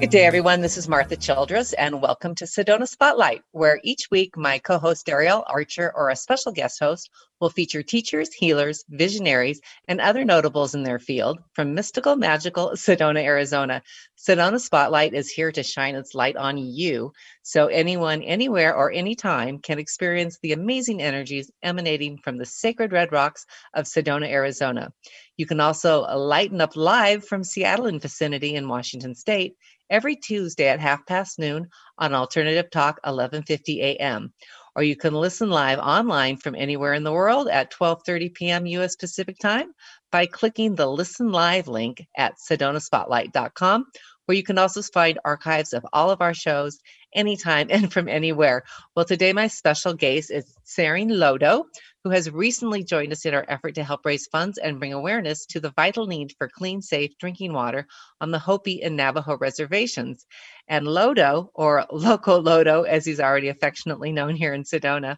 Good day, everyone. This is Martha Childress, and welcome to Sedona Spotlight, where each week my co host Ariel Archer or a special guest host will feature teachers, healers, visionaries, and other notables in their field from mystical, magical Sedona, Arizona. Sedona Spotlight is here to shine its light on you so anyone, anywhere, or anytime can experience the amazing energies emanating from the sacred red rocks of Sedona, Arizona. You can also lighten up live from Seattle and vicinity in Washington State every Tuesday at half past noon on Alternative Talk 1150 a.m. Or you can listen live online from anywhere in the world at 12:30 p.m. U.S. Pacific Time by clicking the Listen Live link at sedonaspotlight.com, where you can also find archives of all of our shows anytime and from anywhere. Well, today my special guest is Tsering Lodo, who has recently joined us in our effort to help raise funds and bring awareness to the vital need for clean, safe drinking water on the Hopi and Navajo reservations. And Lodo, or Loco Lodo, as he's already affectionately known here in Sedona,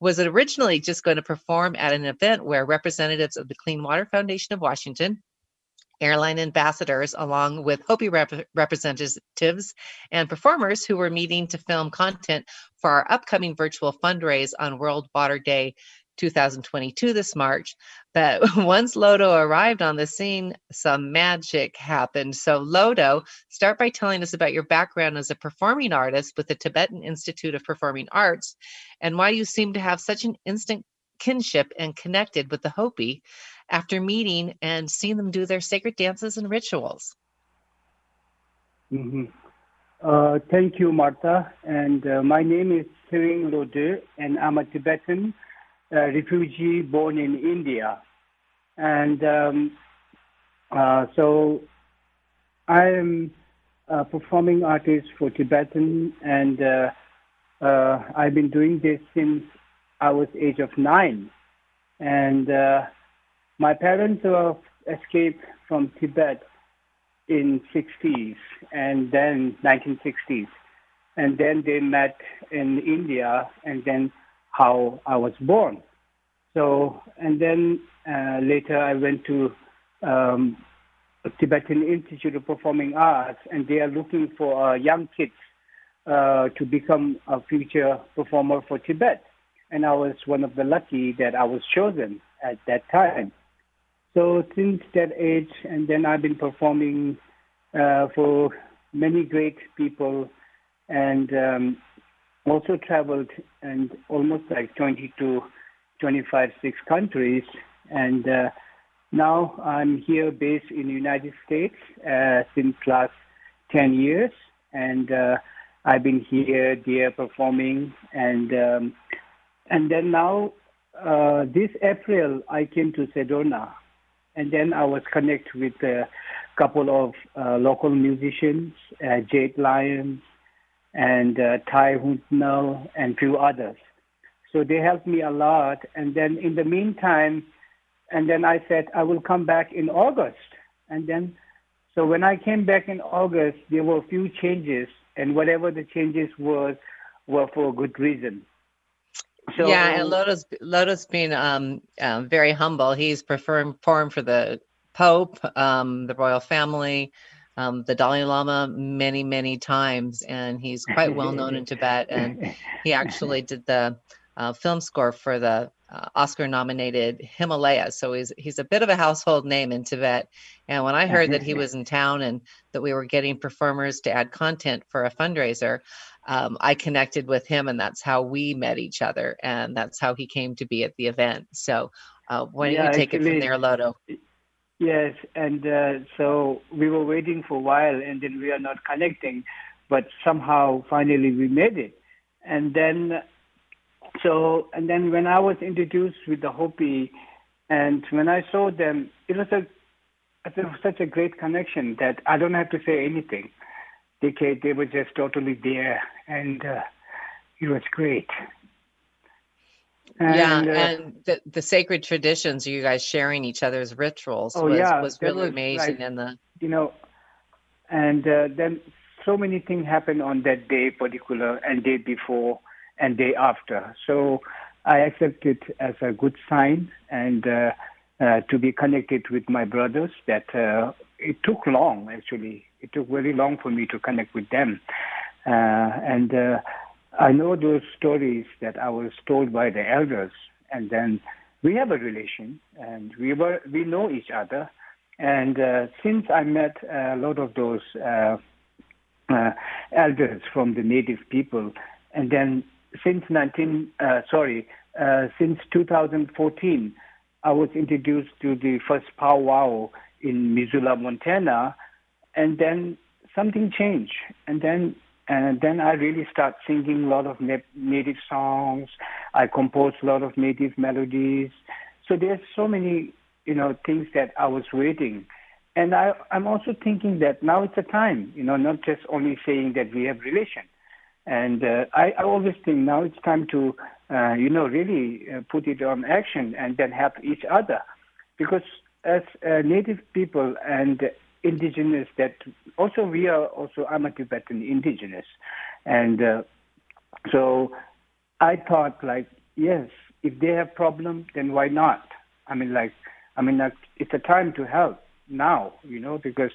was originally just going to perform at an event where representatives of the Clean Water Foundation of Washington airline ambassadors, along with Hopi rep- representatives and performers who were meeting to film content for our upcoming virtual fundraise on World Water Day 2022 this March. But once Lodo arrived on the scene, some magic happened. So, Lodo, start by telling us about your background as a performing artist with the Tibetan Institute of Performing Arts and why you seem to have such an instant kinship and connected with the Hopi after meeting and seeing them do their sacred dances and rituals. Mm-hmm. Uh, thank you, Martha. And uh, my name is Tsering Lode, and I'm a Tibetan uh, refugee born in India. And um, uh, so I am a performing artist for Tibetan, and uh, uh, I've been doing this since I was age of nine. And my parents uh, escaped from Tibet in 60s and then 1960s. And then they met in India and then how I was born. So, and then uh, later I went to um, Tibetan Institute of Performing Arts and they are looking for uh, young kids uh, to become a future performer for Tibet. And I was one of the lucky that I was chosen at that time. So since that age, and then I've been performing uh, for many great people, and um, also traveled and almost like 20 to 25, six countries, and uh, now I'm here based in the United States uh, since last 10 years, and uh, I've been here there performing, and um, and then now uh, this April I came to Sedona. And then I was connected with a couple of uh, local musicians, uh, Jade Lyons and uh, Ty Huntnell and few others. So they helped me a lot. And then in the meantime, and then I said I will come back in August. And then, so when I came back in August, there were a few changes, and whatever the changes were, were for a good reason. So, yeah, and Lotus Lotus being um, um, very humble. He's performed for the Pope, um, the royal family, um, the Dalai Lama many many times, and he's quite well known in Tibet. And he actually did the uh, film score for the uh, Oscar-nominated Himalaya. So he's he's a bit of a household name in Tibet. And when I heard that he was in town and that we were getting performers to add content for a fundraiser, um, I connected with him, and that's how we met each other, and that's how he came to be at the event. So, uh, why don't yeah, you take actually, it from there, Lodo? Yes, and uh, so we were waiting for a while, and then we are not connecting, but somehow finally we made it, and then so and then when I was introduced with the Hopi, and when I saw them, it was a it was such a great connection that I don't have to say anything decade, they were just totally there, and uh, it was great. And, yeah, uh, and the, the sacred traditions, you guys sharing each other's rituals oh, was, yeah, was really was amazing. Like, and the you know, and uh, then so many things happened on that day particular, and day before, and day after. So I accept it as a good sign, and uh, uh, to be connected with my brothers that uh, it took long actually. It took very long for me to connect with them, uh, and uh, I know those stories that I was told by the elders, and then we have a relation, and we were we know each other, and uh, since I met a lot of those uh, uh, elders from the native people, and then since 19 uh, sorry uh, since 2014, I was introduced to the first powwow in Missoula, Montana, and then something changed, and then and then I really start singing a lot of native songs. I compose a lot of native melodies. So there's so many, you know, things that I was waiting. And I, I'm also thinking that now it's the time, you know, not just only saying that we have relation. And uh, I, I always think now it's time to, uh, you know, really uh, put it on action and then help each other. Because as uh, native people and indigenous that also we are also I'm a Tibetan indigenous, and uh, so I thought like yes, if they have problem, then why not? I mean like I mean like, it's a time to help now, you know, because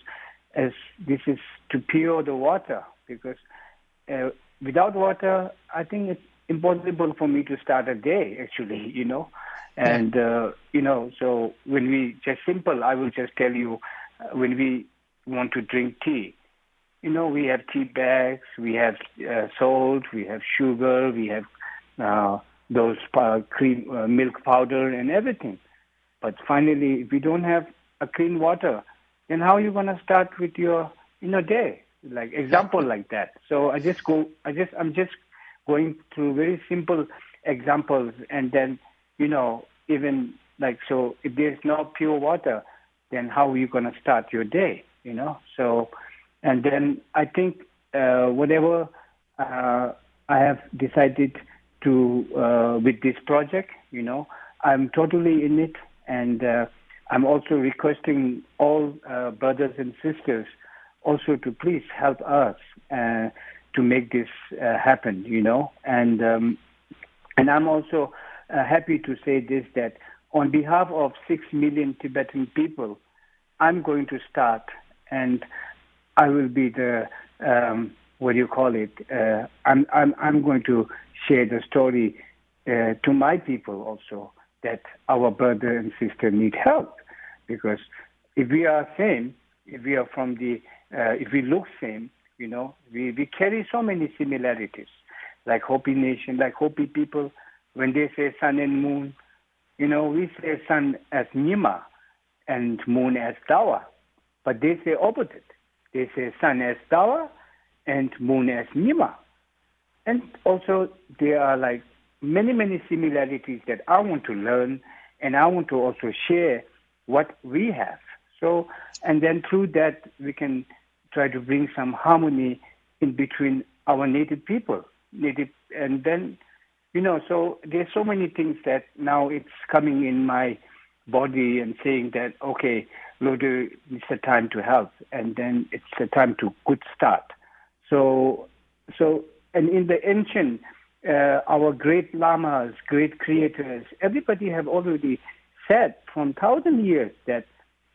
as this is to pure the water because uh, without water, I think it's impossible for me to start a day actually, you know. And uh, you know, so when we just simple, I will just tell you when we want to drink tea. You know, we have tea bags, we have uh, salt, we have sugar, we have uh, those uh, cream, uh, milk powder, and everything. But finally, if we don't have a clean water, then how are you going to start with your you know day? Like example like that. So I just go. I just I'm just going through very simple examples, and then you know even like so if there's no pure water, then how are you going to start your day? you know. So, and then I think uh, whatever uh, I have decided to uh, with this project, you know, I'm totally in it, and uh, I'm also requesting all uh, brothers and sisters also to please help us uh, to make this happen, you know, and um, and I'm also happy to say this that on behalf of six million Tibetan people, I'm going to start and I will be the um, what do you call it? Uh, I'm I'm I'm going to share the story uh, to my people also that our brother and sister need help because if we are same, if we are from the uh, if we look same, you know, we we carry so many similarities, like Hopi Nation, like Hopi people. When they say sun and moon, you know, we say sun as Nima and moon as Dawa. But they say opposite. They say sun as Dawa and moon as Nima. And also there are like many, many similarities that I want to learn and I want to also share what we have. So, and then through that, we can try to bring some harmony in between our native people, native, and then, you know, so there's so many things that now it's coming in my body and saying that, okay, Lodo, it's a time to help, and then it's a time to good start. So, so, and in the ancient, uh, our great lamas, great creators, everybody have already said from thousand years that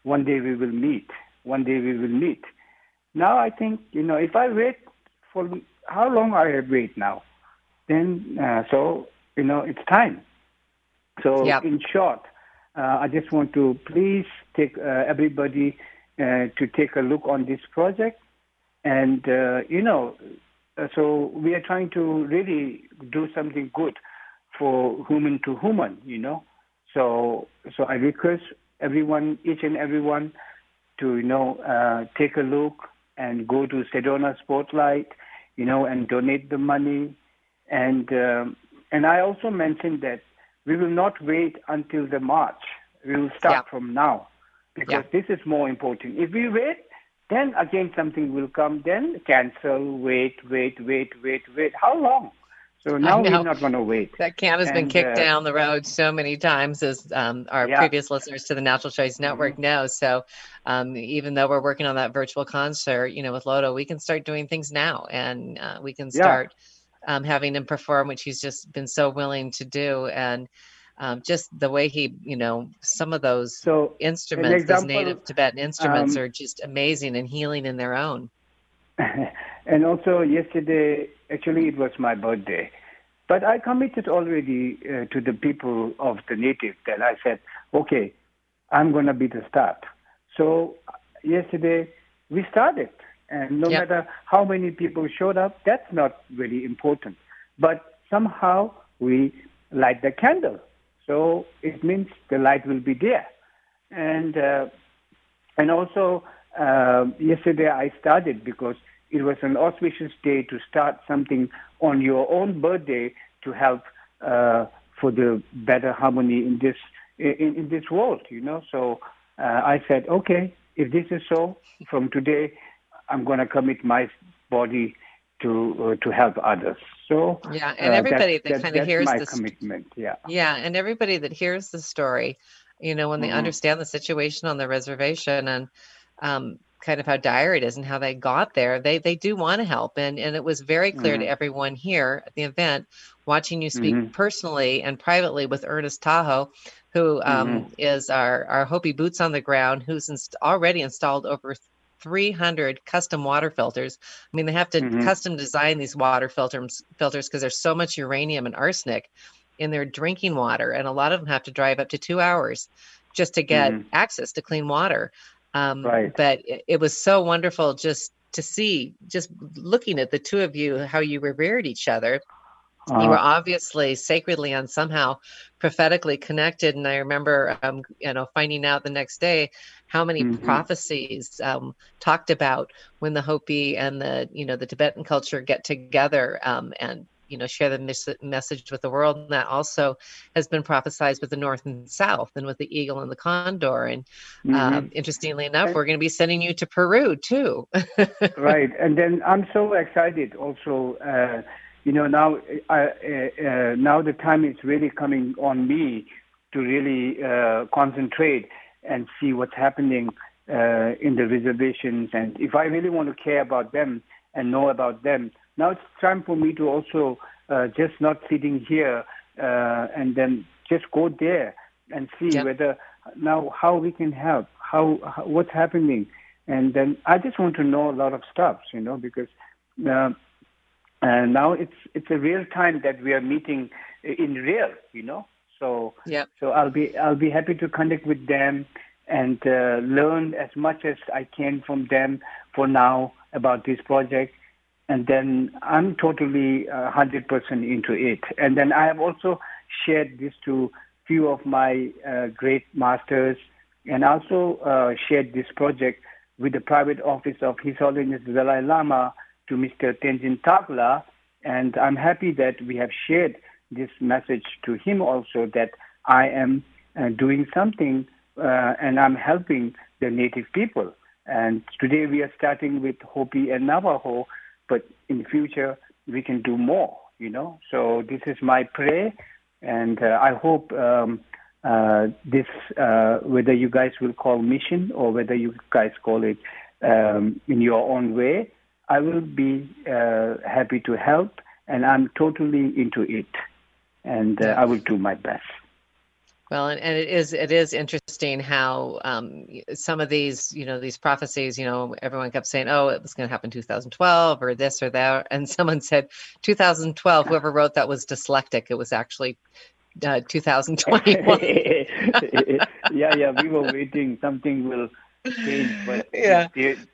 one day we will meet. One day we will meet. Now I think you know if I wait for how long I have wait now, then uh, so you know it's time. So yep. in short, uh, I just want to please take uh, everybody uh, to take a look on this project. And, you know, so we are trying to really do something good for human to human, you know. So, so I request everyone, each and everyone, to you know uh, take a look and go to Sedona Spotlight, you know, and donate the money. And um, and I also mentioned that we will not wait until the March. We will start yeah. from now because yeah. this is more important. If we wait, then again something will come. Then cancel, wait, wait, wait, wait, wait. How long? So now we're not going to wait. That can has and, been kicked uh, down the road so many times, as um, our yeah. previous listeners to the Natural Choice Network mm-hmm. know. So um, even though we're working on that virtual concert, you know, with Lodo, we can start doing things now, and uh, we can start um, having him perform, which he's just been so willing to do. And um, just the way he, you know, some of those so instruments, example, those native Tibetan instruments, um, are just amazing and healing in their own. and also yesterday, actually, it was my birthday. But I committed already uh, to the people of the native that I said, okay, I'm going to be the start. So yesterday we started, and no yep. matter how many people showed up, that's not really important. But somehow we light the candle, so it means the light will be there. And uh, and also uh, yesterday I started because it was an auspicious day to start something on your own birthday to help uh, for the better harmony in this in, in this world. You know, so uh, I said, okay, if this is so, from today, I'm going to commit my body to uh, to help others. So yeah, and uh, everybody that, that, kind of hears my this commitment. Yeah, yeah, and everybody that hears the story, you know, when they mm-hmm. understand the situation on the reservation and um, kind of how dire it is and how they got there, they they do want to help, and and it was very clear mm-hmm. to everyone here at the event, watching you speak mm-hmm. personally and privately with Ernest Tahoe, who um, mm-hmm. is our our Hopi boots on the ground, who's inst- already installed over 300 custom water filters. I mean, they have to mm-hmm. custom design these water filters filters because there's so much uranium and arsenic in their drinking water, and a lot of them have to drive up to two hours just to get mm-hmm. access to clean water. Um, right. But it, it was so wonderful just to see, just looking at the two of you, how you revered each other uh, you were obviously sacredly and somehow prophetically connected. And I remember, um, you know, finding out the next day how many mm-hmm. prophecies um, talked about when the Hopi and the, you know, the Tibetan culture get together um, and you know share the mes- message with the world and that also has been prophesized with the north and south and with the eagle and the condor and mm-hmm. um, interestingly enough we're going to be sending you to peru too right and then i'm so excited also uh, you know, now uh, uh, now the time is really coming on me to really uh, concentrate and see what's happening uh, in the reservations. And if I really want to care about them and know about them, now it's time for me to also uh, just not sitting here uh, and then just go there and see yep. whether now how we can help, how, how, what's happening, and then I just want to know a lot of stuff, you know, because. Uh, and now it's it's a real time that we are meeting in real, you know. So yeah. So I'll be I'll be happy to connect with them and uh, learn as much as I can from them for now about this project. And then I'm totally uh, 100% into it. And then I have also shared this to few of my uh, great masters and also uh, shared this project with the private office of His Holiness Dalai Lama to Mr. Tenzin Taklha, and I'm happy that we have shared this message to him also that I am uh, doing something uh, and I'm helping the native people. And today we are starting with Hopi and Navajo, but in the future we can do more, you know. So this is my prayer, and uh, I hope um, uh, this, uh, whether you guys will call mission or whether you guys call it um, in your own way, I will be uh, happy to help, and I'm totally into it, and uh, I will do my best. Well, and, and it is it is interesting how um, some of these you know these prophecies you know everyone kept saying oh it was going to happen 2012 or this or that and someone said 2012 whoever wrote that was dyslectic it was actually uh, 2021 yeah yeah we were waiting. Something will but yeah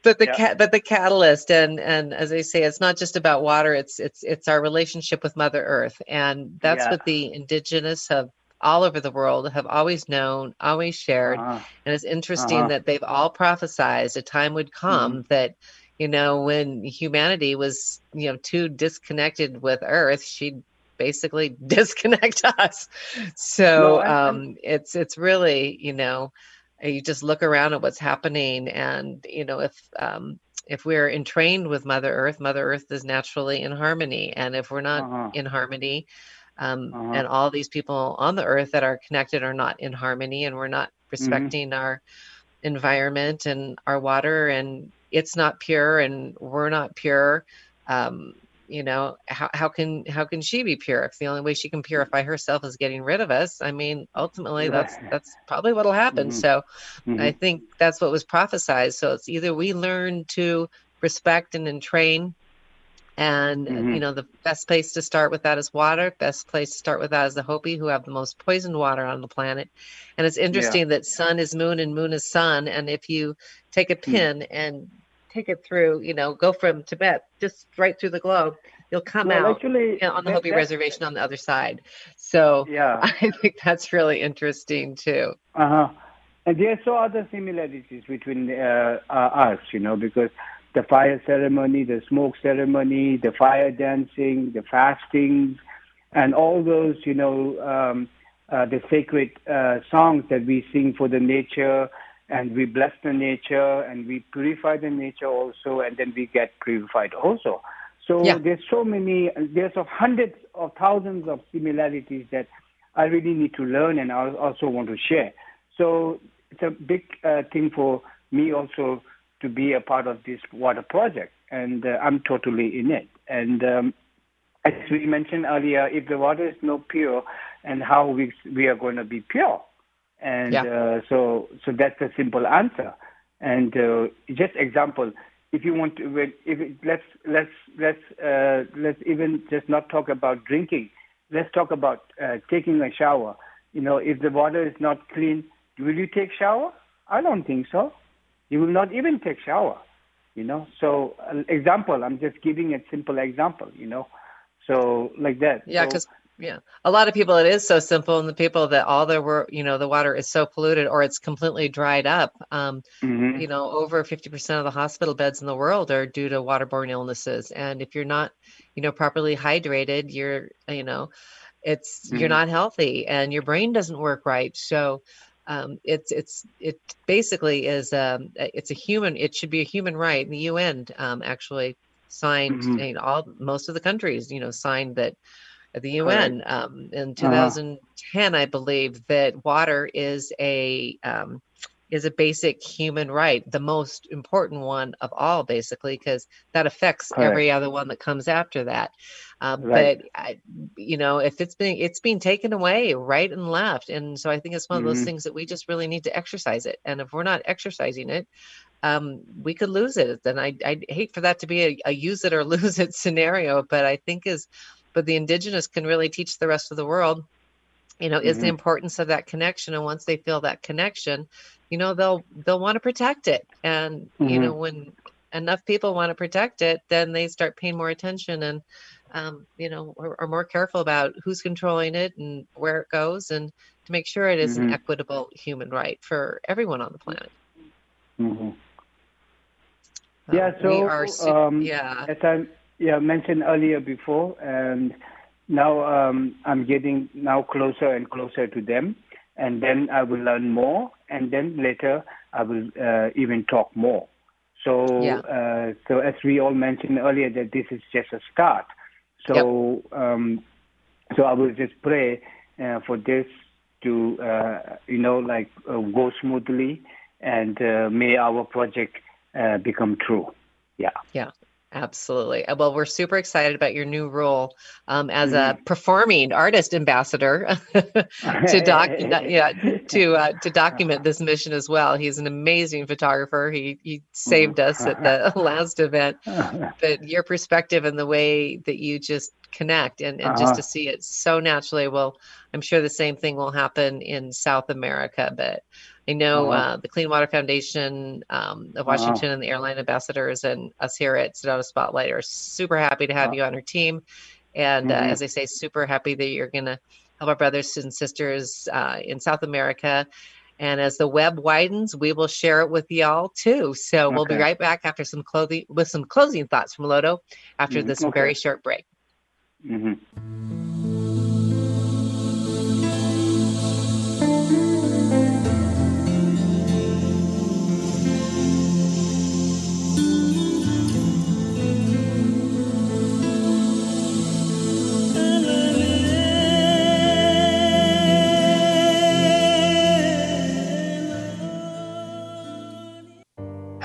but the yeah. cat but the catalyst and and as i say it's not just about water it's it's it's our relationship with mother earth and that's yeah. what the indigenous have all over the world have always known always shared uh-huh. and it's interesting uh-huh. that they've all prophesized a time would come mm-hmm. that you know when humanity was you know too disconnected with earth she'd basically disconnect us so no, um it's it's really you know you just look around at what's happening and you know if um, if we're entrained with mother earth mother earth is naturally in harmony and if we're not uh-huh. in harmony um, uh-huh. and all these people on the earth that are connected are not in harmony and we're not mm-hmm. respecting mm-hmm. our environment and our water and it's not pure and we're not pure um, you know how, how can how can she be pure if the only way she can purify herself is getting rid of us i mean ultimately that's that's probably what'll happen mm-hmm. so mm-hmm. i think that's what was prophesied so it's either we learn to respect and entrain and mm-hmm. you know the best place to start with that is water best place to start with that is the hopi who have the most poisoned water on the planet and it's interesting yeah. that sun is moon and moon is sun and if you take a hmm. pin mm-hmm. and take it through, you know, go from Tibet just right through the globe, you'll come well, out actually, you know, on the Hopi Reservation on the other side. So yeah, I think that's really interesting too. Uh huh. And there are so other similarities between uh, uh, us, you know, because the fire ceremony, the smoke ceremony, the fire dancing, the fasting, and all those, you know, um, uh, the sacred uh, songs that we sing for the nature and we bless the nature and we purify the nature also and then we get purified also. So yeah. there's so many there's of hundreds of thousands of similarities that i really need to learn and i also want to share. So it's a big uh, thing for me also to be a part of this water project and uh, i'm totally in it. And um, as we mentioned earlier if the water is not pure and how we we are going to be pure and yeah. uh, so, so that's a simple answer. And uh, just example, if you want to, if it, let's let's let's uh, let's even just not talk about drinking. Let's talk about uh, taking a shower. You know, if the water is not clean, will you take shower? I don't think so. You will not even take shower. You know, so uh, example. I'm just giving a simple example. You know, so like that. Yeah, because so, yeah a lot of people it is so simple and the people that all their work you know the water is so polluted or it's completely dried up um, mm-hmm. you know over 50% of the hospital beds in the world are due to waterborne illnesses and if you're not you know properly hydrated you're you know it's mm-hmm. you're not healthy and your brain doesn't work right so um, it's it's it basically is um, it's a human it should be a human right and the UN um, actually signed mm-hmm. you know, all most of the countries you know signed that at the UN um, in 2010, uh-huh. I believe that water is a um, is a basic human right, the most important one of all, basically, because that affects every other one that comes after that. Um, right. But I, you know, if it's being it's being taken away right and left, and so I think it's one of those mm-hmm. things that we just really need to exercise it. And if we're not exercising it, um, we could lose it. Then I I hate for that to be a, a use it or lose it scenario, but I think is but the indigenous can really teach the rest of the world you know mm-hmm. is the mm-hmm. importance of that connection and once they feel that connection you know they'll they'll want to protect it and mm-hmm. you know when enough people want to protect it then they start paying more attention and um, you know are, are, more careful about who's controlling it and where it goes and to make sure it is mm-hmm. an equitable human right for everyone on the planet mm-hmm. yeah um, so are, um, yeah as i yeah mentioned earlier before, and now um, I'm getting now closer and closer to them, and then I will learn more, and then later I will uh, even talk more. So, yeah. uh, so as we all mentioned earlier, that this is just a start. So, yep. um, so I will just pray uh, for this to, uh, you know, like uh, go smoothly, and uh, may our project become true. Yeah. Yeah. Absolutely. Uh, well, we're super excited about your new role um, as a mm-hmm. performing artist ambassador to doc, yeah, to uh, to document this mission as well. He's an amazing photographer. He he saved us at the last event. But your perspective and the way that you just connect and, and uh-huh. just to see it so naturally, well, I'm sure the same thing will happen in South America. But I know uh-huh. uh, the Clean Water Foundation um, of. Washington uh-huh. and the airline ambassadors and us here at Sedona Spotlight are super happy to have uh-huh. you on our team. And uh, mm-hmm. uh, as I say, super happy that you're going to help our brothers and sisters uh, in South America. And as the web widens, we will share it with y'all too. So okay. we'll be right back after some clothing with some closing thoughts from Lodo after mm-hmm. this okay. very short break. Mm-hmm.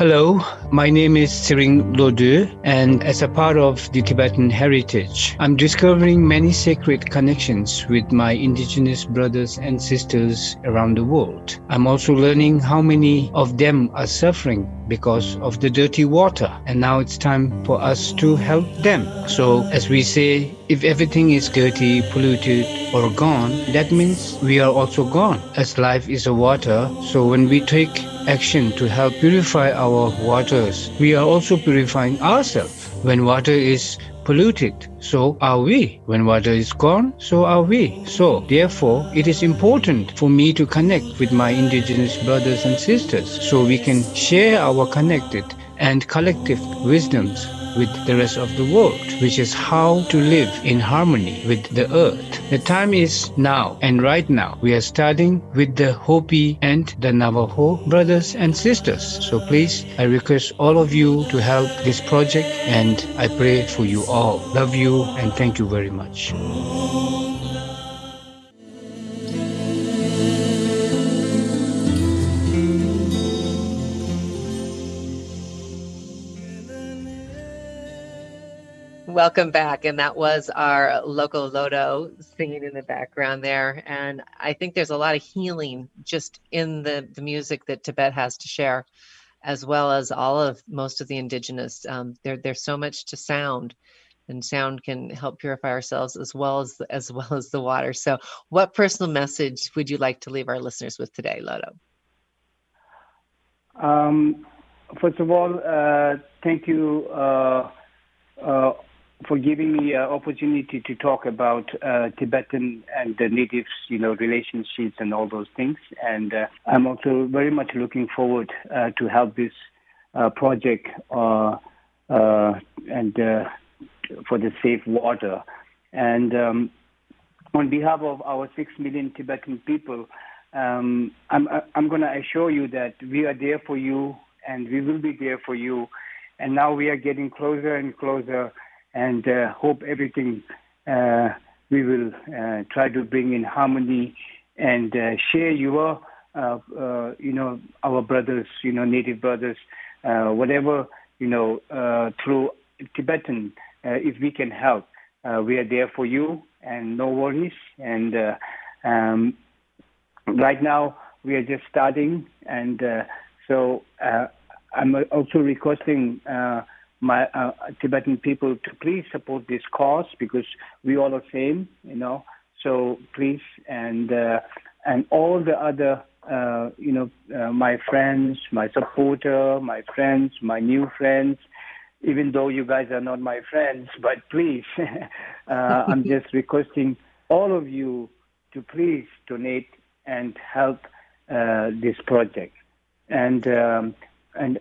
Hello, My name is Tsering Lodu, and as a part of the Tibetan heritage, I'm discovering many sacred connections with my indigenous brothers and sisters around the world. I'm also learning how many of them are suffering because of the dirty water, and now it's time for us to help them. So, as we say, if everything is dirty, polluted, or gone, that means we are also gone, as life is a water. So, when we take action to help purify our waters, we are also purifying ourselves. When water is polluted, so are we. When water is gone, so are we. So, therefore, it is important for me to connect with my indigenous brothers and sisters so we can share our connected and collective wisdoms with the rest of the world, which is how to live in harmony with the earth. The time is now, and right now we are starting with the Hopi and the Navajo brothers and sisters. So please, I request all of you to help this project, and I pray for you all. Love you, and thank you very much. Welcome back. And that was our local Lodo singing in the background there. And I think there's a lot of healing just in the, the music that Tibet has to share, as well as all of most of the indigenous. Um, there, there's so much to sound, and sound can help purify ourselves as well as as well as the water. So, what personal message would you like to leave our listeners with today, Lodo? Um, first of all, uh, thank you. Uh, uh, for giving me an opportunity to talk about uh, Tibetan and the natives, you know, relationships and all those things. And uh, I'm also very much looking forward uh, to help this uh, project uh, uh, and for the safe water. And um, on behalf of our six million Tibetan people, um, I'm, I'm going to assure you that we are there for you and we will be there for you. And now we are getting closer and closer and uh, hope everything uh, we will uh, try to bring in harmony and uh, share your, uh, uh, you know, our brothers, you know, native brothers, whatever, you know, through Tibetan, if we can help, we are there for you and no worries. And um, right now we are just starting, and so I'm also requesting my uh, Tibetan people to please support this cause because we all are same, you know. So please and uh, and all the other uh, you know uh, my friends, my supporter, my friends, my new friends. Even though you guys are not my friends, but please, uh, I'm just requesting all of you to please donate and help uh, this project. And um, and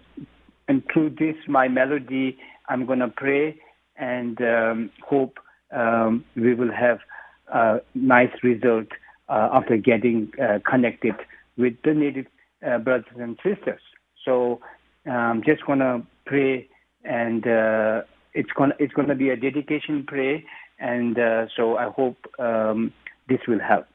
and through this, my melody, I'm going to pray and um, hope um, we will have a nice result uh, after getting uh, connected with the native uh, brothers and sisters. So I'm um, just going to pray, and uh, it's gonna it's going to be a dedication prayer, and uh, so I hope um, this will help.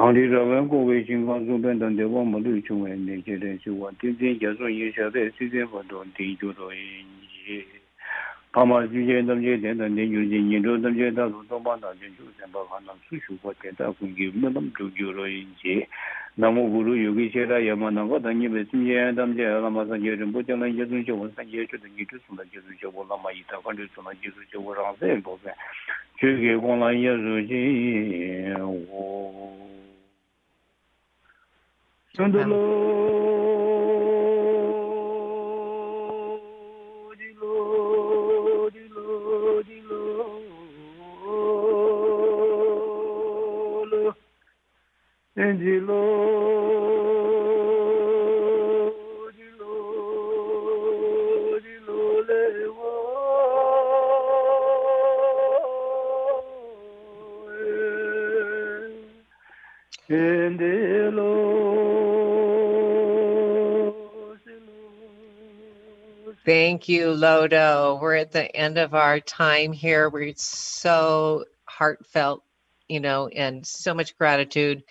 kāngdī rāwēn kōwē jīngkāng sūpēn tāng dēwā mālū chūwē nē kē rē chūwā tīng tīng kia sō yī shā rē sī tēn pā tō tī chū tō yī yī pā mā chū chē tam chē tēn tāng tēn chū chē yī rō tam chē tā sō tō pā tā chēn chū tēn pā kā nām sū shū pā tē tā kūng kī mē tam chū chū rō yī chē nā mō gu rū yō kī chē rā yā mā nā kā tā ngī bē sīm chē tam chē lā mā sā chē rīm pō chē lā yā sū chē wā sā chē chū tā ngī chū sū lā chē sū chē wā lā mā yī tā kā chū sū lā chē sū chē wā rā sē pō sē chū kē kōng lā yā sū chē wō be ju ge gong lan ye zu ji wo Sandalo, dilo, dilo, Thank you, Lodo. We're at the end of our time here. We're so heartfelt, you know, and so much gratitude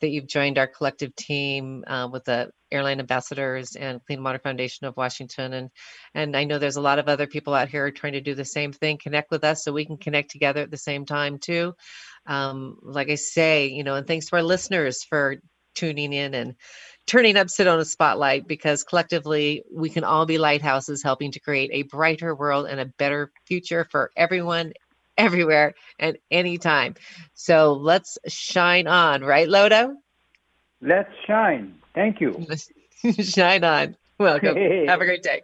that you've joined our collective team uh, with the Airline Ambassadors and Clean Water Foundation of Washington. And, and I know there's a lot of other people out here trying to do the same thing. Connect with us so we can connect together at the same time, too. Um, like I say, you know, and thanks to our listeners for tuning in and turning up Sedona Spotlight because collectively we can all be lighthouses helping to create a brighter world and a better future for everyone, everywhere, and anytime. So let's shine on, right, Lodo? Let's shine. Thank you. shine on. Welcome. Have a great day.